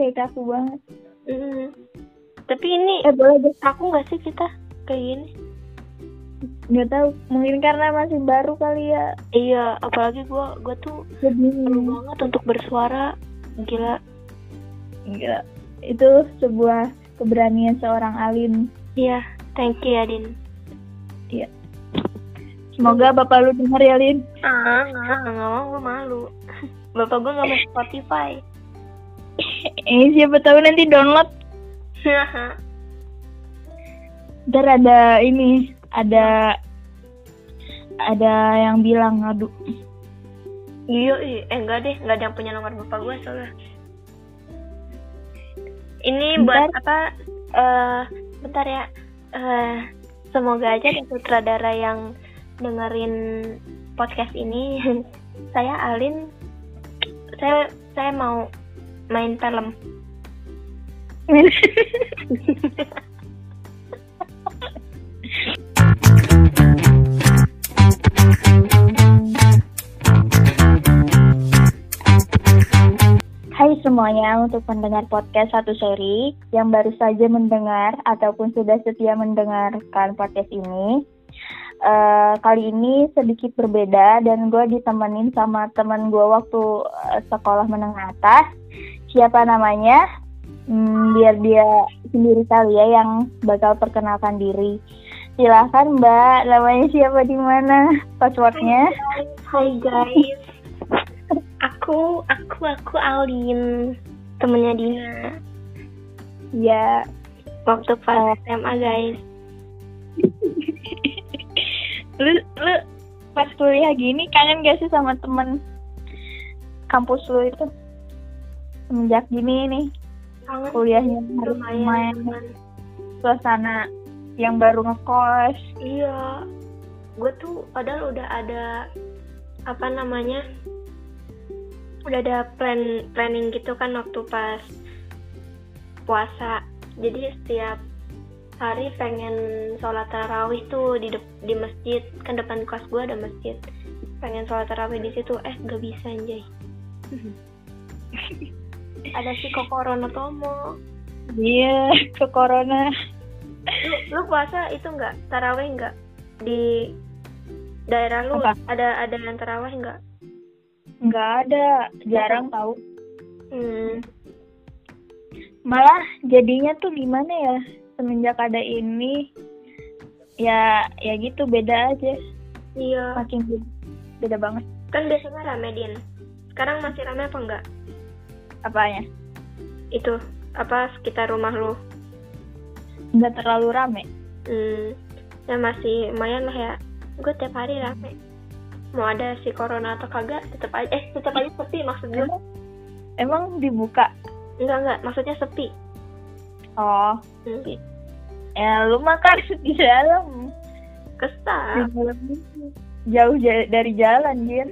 kayak kaku banget Hmm. Tapi ini eh boleh deh aku nggak sih kita kayak gini? nggak tahu mungkin karena masih baru kali ya Iya, apalagi gua gua tuh jadi perlu banget untuk bersuara. Gila. Gila. itu sebuah keberanian seorang Alin Iya, thank you ya Din. Iya. Semoga bapak lu denger ya Lin. Ah, nggak, nggak mau, gue malu. Bapak gue nggak mau Spotify. Eh siapa tahu nanti download. Ntar ada ini, ada ada yang bilang aduh Iya, iya. eh enggak deh, enggak ada yang punya nomor bapak gue soalnya. Ini buat Bentar. apa? Eh, bentar ya. Eh, semoga aja ada sutradara yang dengerin podcast ini. saya Alin, saya saya mau main film. Hai semuanya untuk pendengar podcast satu seri yang baru saja mendengar ataupun sudah setia mendengarkan podcast ini. Eh, kali ini sedikit berbeda dan gue ditemenin sama teman gue waktu eh, sekolah menengah atas. Siapa namanya? Hmm, biar dia sendiri kali ya yang bakal perkenalkan diri. Silahkan Mbak, namanya siapa di mana? Passwordnya? Hai guys. Aku aku aku Alin, temennya Dina. Ya, Waktu pas SMA guys. lu lu pas kuliah gini kangen gak sih sama temen kampus lu itu semenjak gini nih Kangen kuliahnya harus lumayan. main suasana yang baru ngekos Iya, gue tuh padahal udah ada apa namanya, udah ada plan planning gitu kan waktu pas puasa. Jadi setiap hari pengen sholat tarawih tuh di di masjid kan depan kelas gue ada masjid. Pengen sholat tarawih di situ, eh gak bisa anjay. ada si Kokorono Tomo. iya ke corona lu, lu puasa itu nggak? Taraweh nggak? Di daerah lu Apa? ada ada yang taraweh nggak? Nggak ada jarang tahu. Hmm. malah jadinya tuh gimana ya semenjak ada ini ya ya gitu beda aja. Iya. Makin beda, beda banget. Kan biasanya rame din. Sekarang masih rame apa enggak apanya? Itu apa sekitar rumah lu? Nggak terlalu rame? Hmm. ya masih lumayan lah ya. Gue tiap hari rame. Mau ada si corona atau kagak tetap aja eh tetap aja sepi maksud gue emang emang dibuka? Enggak enggak maksudnya sepi. Oh. Hmm. ya lu makan di dalam. Kesal jauh ja- dari jalan Jir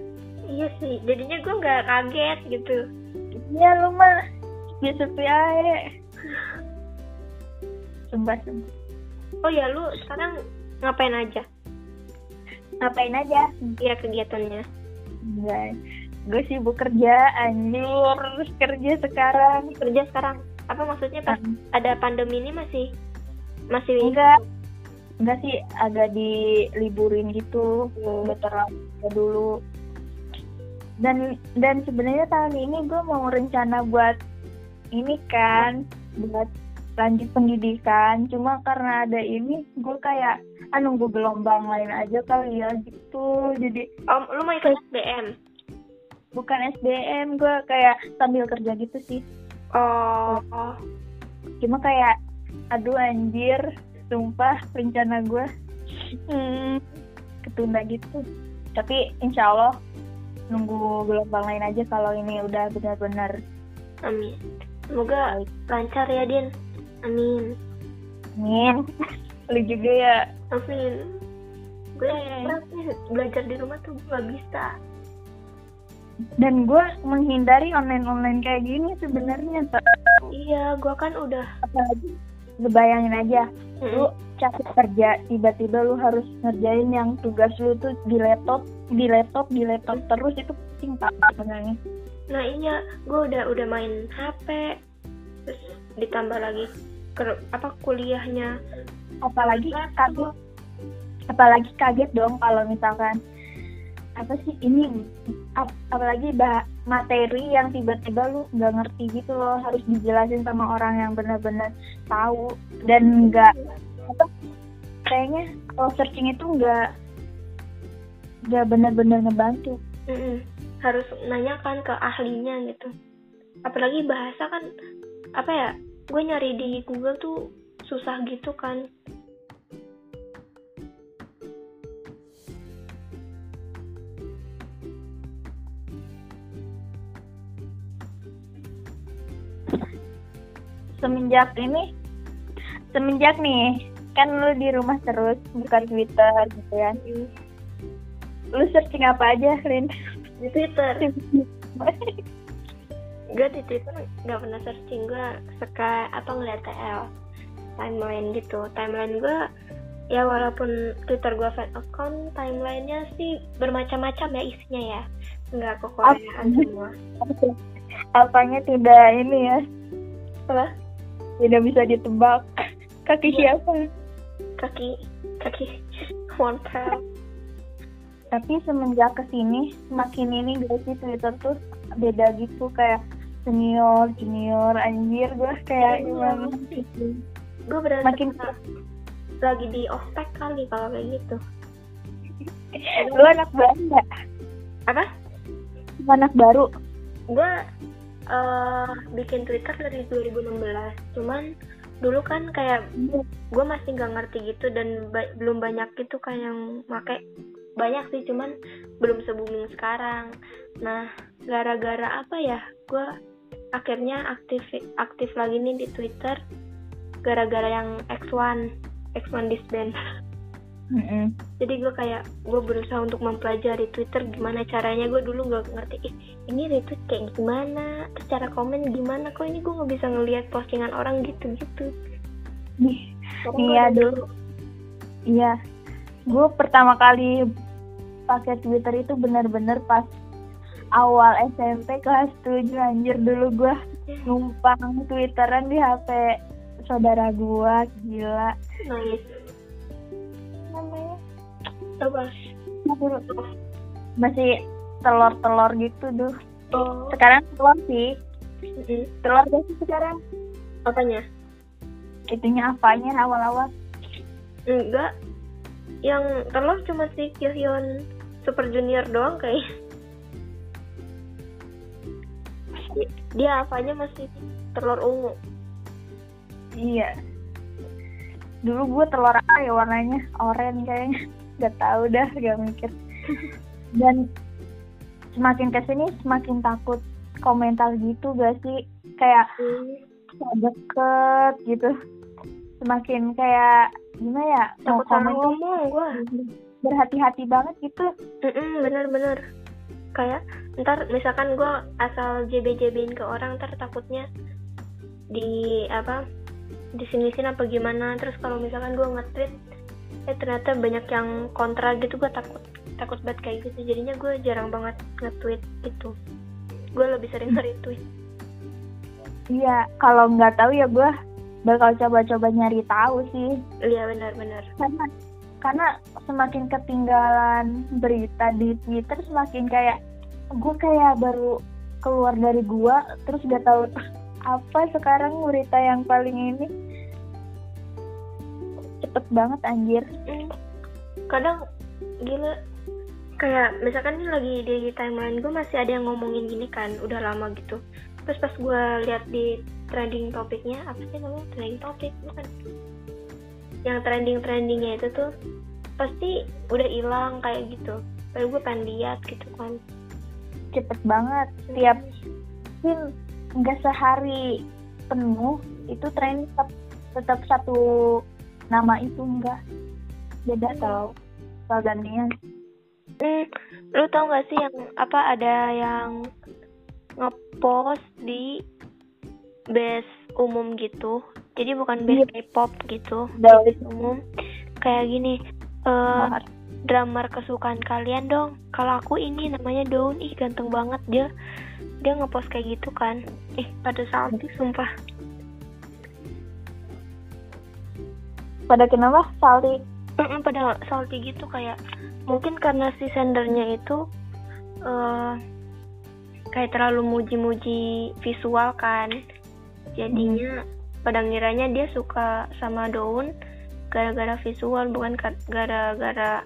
iya sih jadinya gue nggak kaget gitu iya lu mah. Biasa aja. Sumpah sumpah. Oh ya lu sekarang ngapain aja? Ngapain aja? Iya kegiatannya. enggak. Gue sibuk kerja terus kerja sekarang. Kerja sekarang. Apa maksudnya pas ada pandemi ini masih? Masih enggak. Enggak sih agak diliburin gitu. Nggak terlalu kayak dulu dan dan sebenarnya tahun ini gue mau rencana buat ini kan buat lanjut pendidikan. Cuma karena ada ini gue kayak ah nunggu gelombang lain aja kali ya gitu. Jadi Om, lu mau ikut SBM? bukan SBM gue kayak sambil kerja gitu sih. Oh, cuma kayak aduh anjir sumpah rencana gue hmm, ketunda gitu. Tapi insya Allah nunggu gelombang lain aja kalau ini udah benar-benar amin. Semoga lancar ya, Din. Amin. amin lu juga ya Amin. Gue sih belajar di rumah tuh gue bisa. dan gue menghindari online online kayak gini sebenarnya Iya, gue kan udah. apalagi bayangin aja lu Mm-mm. capek kerja tiba-tiba lu harus ngerjain yang tugas lu tuh di laptop di laptop di laptop terus itu pusing tak sebenarnya Nah iya, gue udah udah main HP, ditambah lagi ke apa kuliahnya apalagi kaget apalagi kaget dong kalau misalkan apa sih ini ap, apalagi bah materi yang tiba-tiba lu nggak ngerti gitu loh. Harus dijelasin sama orang yang benar-benar tahu. Dan nggak apa kayaknya kalau searching itu nggak nggak benar-benar ngebantu. Mm-mm. harus nanyakan ke ahlinya gitu. Apalagi bahasa kan apa ya gue nyari di Google tuh susah gitu kan semenjak ini semenjak nih kan lu di rumah terus buka Twitter gitu kan lu searching apa aja Lin? Di Twitter. Gue di Twitter nggak pernah searching gue suka apa ngeliat TL timeline gitu. Timeline gue ya walaupun Twitter gue fan account timelinenya sih bermacam-macam ya isinya ya. Nggak kekoreaan semua. Apanya tidak ini ya? Apa tidak bisa ditebak. Kaki siapa? Kaki kaki. Montreal tapi semenjak ke sini semakin ini guys sih Twitter tuh beda gitu kayak senior junior anjir gue kayak Iya. gimana? gitu gue berasa Makin- lagi di ospek kali kalau kayak gitu. Lu anak baru nggak? Apa? Anak baru? Gue eh bikin Twitter dari 2016 cuman dulu kan kayak gue masih nggak ngerti gitu dan ba- belum banyak gitu kan yang make. Banyak sih cuman belum se booming sekarang. Nah gara-gara apa ya gue akhirnya aktif aktif lagi nih di Twitter. Gara-gara yang X1 X1 disband Mm-mm. jadi gue kayak gue berusaha untuk mempelajari Twitter gimana caranya. Gue dulu nggak ngerti Ih, ini retweet kayak gimana? Terus cara komen gimana? Kok ini gue nggak bisa ngelihat postingan orang gitu gitu Ih, Iya, dulu. Iya, gue pertama kali pakai Twitter itu bener-bener pas awal SMP kelas 7 anjir. Dulu gue numpang Twitteran di HP saudara gue gila. Namanya apa? Masih telur-telur gitu tuh oh. Sekarang telur sih. Mm-mm. telur gak sih sekarang. Apanya? Itunya apanya awal-awal? Enggak. Yang telur cuma si Kyohyun Super Junior doang kayak. Dia apanya masih telur ungu? Iya. Dulu gue telur apa ya warnanya? Oranye kayaknya. Gak tahu dah, gak mikir. Dan semakin ke sini semakin takut komentar gitu gak sih? Kayak Hmm. deket gitu. Semakin kayak gimana ya? Mau takut salah ngomong gue berhati-hati banget gitu. Bener-bener kayak ntar misalkan gue asal JB-JBin ke orang ntar takutnya di apa di sini sini apa gimana terus kalau misalkan gue nge-tweet eh ternyata banyak yang kontra gitu. Gue takut takut banget kayak gitu. Jadinya gue jarang banget nge-tweet gitu. Gue lebih sering nge-retweet Iya, kalau nggak tahu ya gue bakal coba-coba nyari tahu sih. iya benar-benar karena karena semakin ketinggalan berita di Twitter semakin kayak gue kayak baru keluar dari gua terus gak tahu apa sekarang berita yang paling ini cepet banget anjir. Mm. kadang gila. Kayak misalkan ini lagi di timeline gue masih ada yang ngomongin gini kan udah lama gitu. Terus pas gue lihat di trending topiknya apa sih namanya? Trending topik bukan. Yang trending trendingnya itu tuh pasti udah hilang kayak gitu. Padahal gue pengen lihat gitu kan. Cepet banget. Tiap mungkin nggak sehari penuh itu tren tetap tetap satu nama itu enggak beda tau soal gantian Hmm, lu tau gak sih yang apa ada yang ngepost di base umum gitu. Jadi bukan base K-pop gitu, base umum. Kayak gini, eh drummer kesukaan kalian dong. Kalau aku ini namanya Daun, ih ganteng banget dia. Dia ngepost kayak gitu kan. Ih, pada salty sumpah. Pada kenapa? Salty? Mm-mm, pada salty gitu kayak mungkin karena si sendernya itu eh kayak terlalu muji-muji visual kan. Jadinya pada ngiranya dia suka sama daun gara-gara visual bukan ka- gara-gara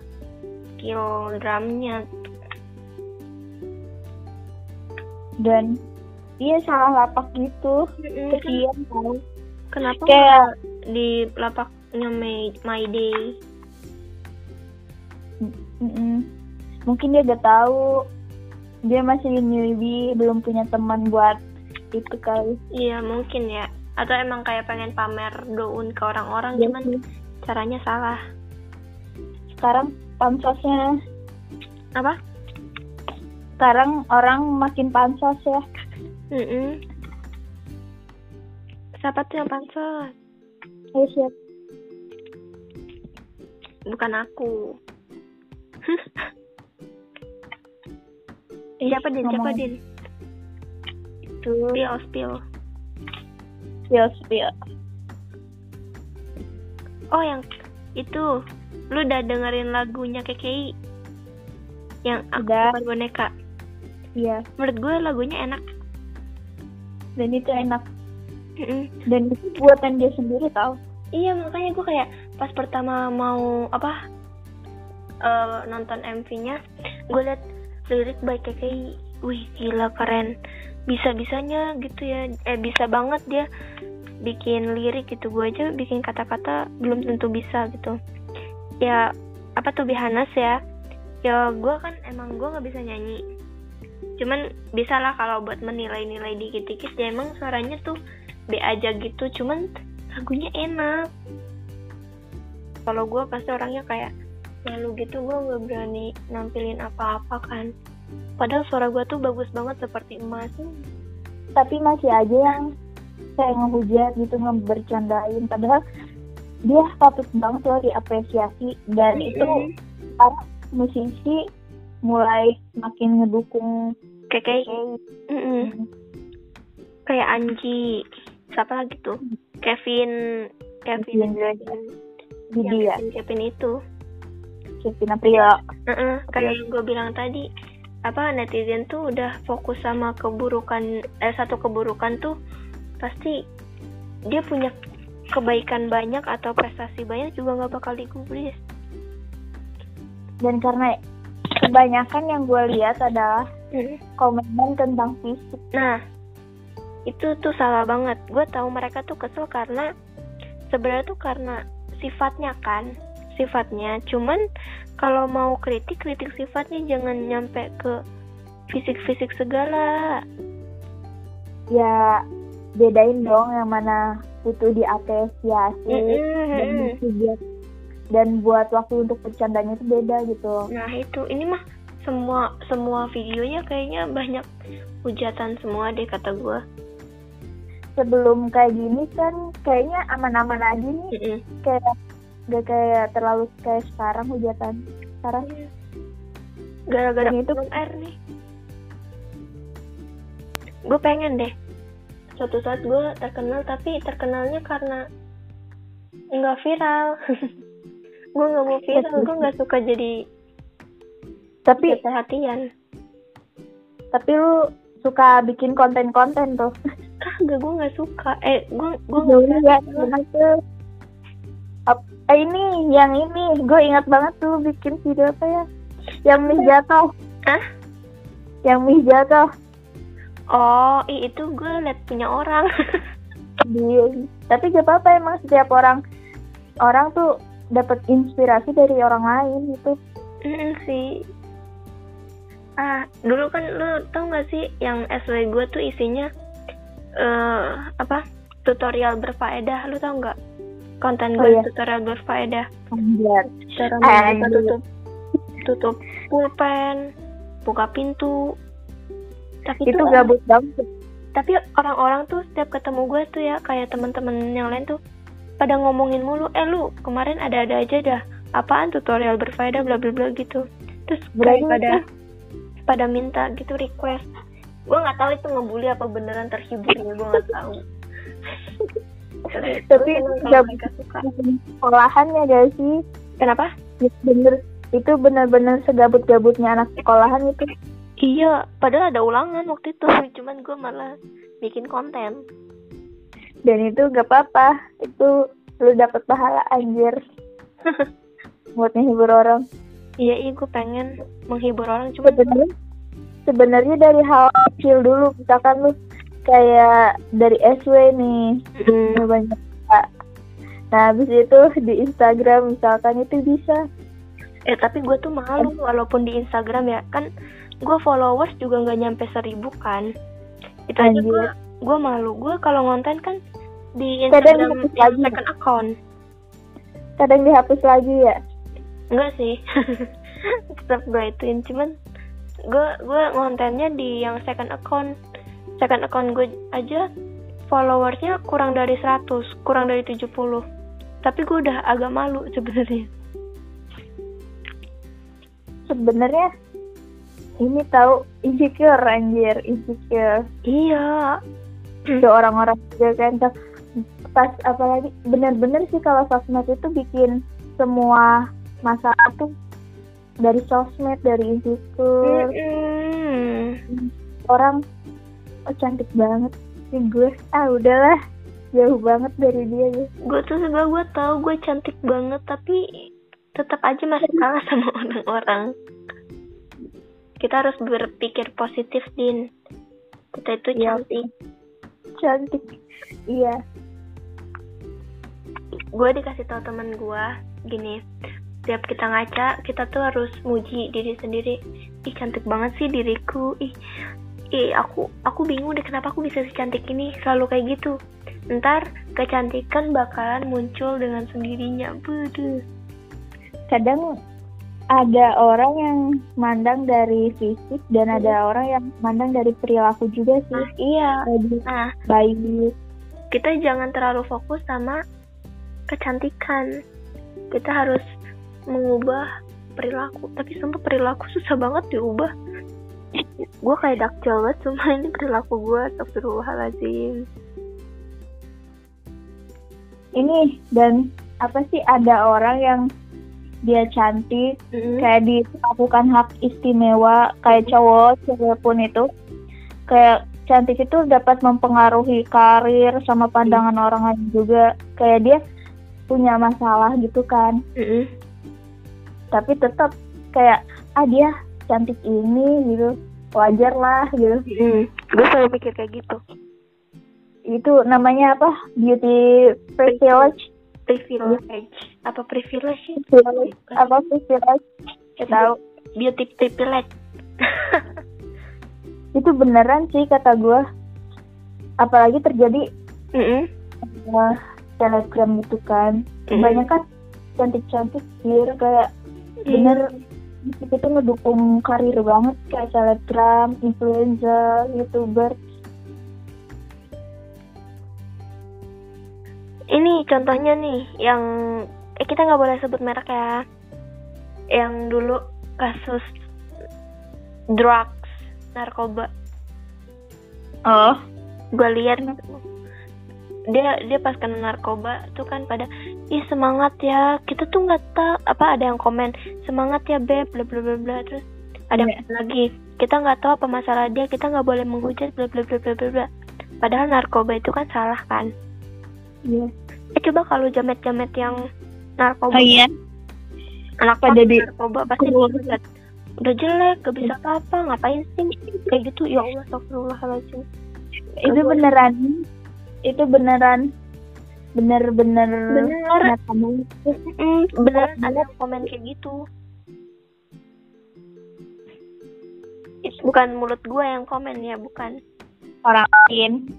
skill drumnya. Dan dia salah lapak gitu. Mm-mm, kan kesian tau. kenapa Kayak- di lapaknya my, my day. Mm-mm. mungkin dia gak tahu. Dia masih newbie belum punya teman buat itu kali. Iya mungkin ya. Atau emang kayak pengen pamer daun ke orang-orang Iya cuman caranya salah. Sekarang pansosnya. Apa? Sekarang orang makin pansos ya. Mm-mm. siapa tuh yang pansos? Ayo siap bukan aku. Ih, siapa din? Siapa din? Itu. Spill spill. Spill spill. Oh yang itu. Lu udah dengerin lagunya KKI yang aku Udah. bukan boneka. Iya. Menurut gue lagunya enak. Dan itu enak. Mm-mm. dan itu buatan dia sendiri tau Iya makanya gue kayak pas pertama mau apa eh, nonton MV-nya gue liat lirik by KKI, wih gila keren, bisa bisanya gitu ya, eh bisa banget dia bikin lirik gitu. Gue aja bikin kata-kata belum tentu bisa gitu. Ya apa tuh Bihanas ya, ya gue kan emang gue nggak bisa nyanyi, cuman bisa lah kalau buat menilai-nilai dikit-dikit. Ya emang suaranya tuh B aja gitu, cuman lagunya enak. Kalau gue pasti orangnya kayak malu gitu gue nggak berani nampilin apa-apa kan. Padahal suara gue tuh bagus banget seperti emas. Tapi masih aja yang kayak ngehujat gitu ngebercandain. Padahal dia patut banget loh diapresiasi. Dan itu Mm-mm. para musisi mulai makin ngedukung kayak kayak kayak mm-mm. kayak Anji siapa lagi tuh? Kevin Kevin Didi ya Kevin, Kevin itu. Kevin Aprilio. Heeh, kayak yang gue bilang tadi apa netizen tuh udah fokus sama keburukan eh satu keburukan tuh pasti dia punya kebaikan banyak atau prestasi banyak juga nggak bakal digubris. Dan karena kebanyakan yang gue lihat adalah komentar tentang fisik. Nah itu tuh salah banget. Gue tahu mereka tuh kesel karena sebenarnya tuh karena sifatnya kan sifatnya. Cuman kalau mau kritik kritik sifatnya jangan nyampe ke fisik-fisik segala. Ya bedain dong yang mana butuh diapresiasi dan Mm-mm. butuh buat dan buat waktu untuk bercandanya itu beda gitu. Nah itu. Ini mah semua semua videonya kayaknya banyak hujatan semua deh kata gue. Sebelum kayak gini kan kayaknya aman-aman aja nih kayak gak kayak terlalu kayak sekarang hujatan sekarang Gara-gara Dan itu- air nih. Gue pengen deh suatu saat gue terkenal tapi terkenalnya karena nggak viral. gue nggak mau viral, gue nggak suka jadi tapi perhatian. tapi lu suka bikin konten-konten tuh. Kagak gue nggak suka. Eh gue gue nggak tuh. Ap- eh, ini yang ini. Gue ingat banget tuh bikin video apa ya? Yang mie jatuh Hah? yang mie jatuh Oh, itu gue liat punya orang. di tapi gak apa-apa emang setiap orang orang tuh dapat inspirasi dari orang lain gitu. Mm, sih. Ah, dulu kan lu tau gak sih yang SW gue tuh isinya eh apa? Tutorial berfaedah, lu tau nggak? Konten Oh, gue iya. tutorial berfaedah. Anjir. Cara Eh, membuka tutup tutup pulpen, buka pintu. Tapi itu tuh gabut banget tapi orang-orang tuh setiap ketemu gue tuh ya kayak teman-teman yang lain tuh pada ngomongin mulu eh lu kemarin ada-ada aja dah apaan tutorial berfaedah bla bla bla gitu terus kayak pada pada minta gitu request. Gue nggak tahu itu ngebully apa beneran terhibur ya gue nggak tahu. Tapi Seneng kalau gak mereka suka. sekolahannya gak sih. Kenapa? Itu bener. Itu bener-bener segabut-gabutnya anak sekolahan itu. Iya padahal ada ulangan waktu itu cuman gue malah bikin konten. Dan itu gak apa-apa. Itu lu dapet pahala anjir. Buat menghibur orang iya iya gue pengen menghibur orang cuman sebenarnya sebenarnya dari hal kecil dulu misalkan lu kayak dari SW nih Hmm, udah banyak nah habis itu di Instagram misalkan itu bisa. Eh tapi gue tuh malu walaupun di Instagram ya. Kan gue followers juga nggak nyampe seribu kan. Itu aja gue gue malu. Gue kalau ngonten kan di Kadang Instagram dihapus yang lagi. second account. Kadang dihapus lagi ya enggak sih. Tetap gue ituin cuman gue gue ngontennya di yang second account. Second account gue aja followersnya kurang dari 100 kurang dari 70 tapi gue udah agak malu sebenarnya. Sebenarnya ini tahu insecure anjir insecure. Iya. Ke orang-orang juga kan Pas- pas apalagi bener-bener sih kalau sosmed itu bikin semua masalah tuh dari sosmed dari insecure. Orang oh cantik banget sih gue. Ah udahlah. Jauh banget dari dia ya. Gue tuh sebenernya gue tahu gue cantik banget tapi tetap aja masih kalah sama orang-orang. Kita harus berpikir positif din. Kita itu Iya. cantik. Cantik. Iya. Gue dikasih tau teman gue gini tiap kita ngaca kita tuh harus muji diri sendiri. Ih cantik banget sih diriku. Ih ih aku aku bingung deh kenapa aku bisa secantik ini selalu kayak gitu. Ntar kecantikan bakalan muncul dengan sendirinya. Buduh. kadang ada orang yang mandang dari fisik dan ada orang yang mandang dari perilaku juga sih. Nah iya. Jadi nah baik. Kita jangan terlalu fokus sama kecantikan. Kita harus mengubah perilaku. Tapi sumpah perilaku susah banget diubah. Gue kayak dakjal banget cuma ini perilaku gue astagfirullahaladzim. Ini dan apa sih ada orang yang dia cantik Mm-mm. kayak dilakukan hak istimewa kayak cowok cewek pun itu. Kayak cantik itu dapat mempengaruhi karir sama pandangan orang lain juga. Kayak dia punya masalah gitu kan. Mm-mm. Tapi tetap kayak ah dia cantik ini gitu. Wajar lah gitu. Mm-mm. gue selalu mikir kayak gitu. Itu namanya apa? Beauty privilege? Privilege. Apa privilege? Privilege. Apa privilege? Gak tahu. Beauty privilege. Itu beneran sih kata gue apalagi terjadi Mm-mm. uh, telegram gitu kan. Mm. banyak kan cantik-cantik dia kayak bener itu tuh ngedukung karir banget kayak selebgram, influencer, youtuber. ini contohnya nih yang eh kita nggak boleh sebut merek ya. Yang dulu kasus drugs narkoba. Oh, gue lihat dia dia pas kena narkoba tuh kan pada ih semangat ya kita tuh nggak tahu apa ada yang komen semangat ya beb bla bla bla bla terus ada yang Iya. lagi kita nggak tahu apa masalah dia kita nggak boleh menghujat bla bla bla bla bla padahal narkoba itu kan salah kan iya. eh coba kalau jamet-jamet yang narkoba Oh iya. anak Pada di- narkoba pasti dilihat udah jelek gak bisa apa-apa ngapain sih kayak gitu ya Allah astagfirullahaladzim Itu beneran. Itu beneran. Bener-bener Bener. kamu Mm, beneran ada komen kayak gitu. It- bukan mulut gue yang komen ya bukan. Orang lain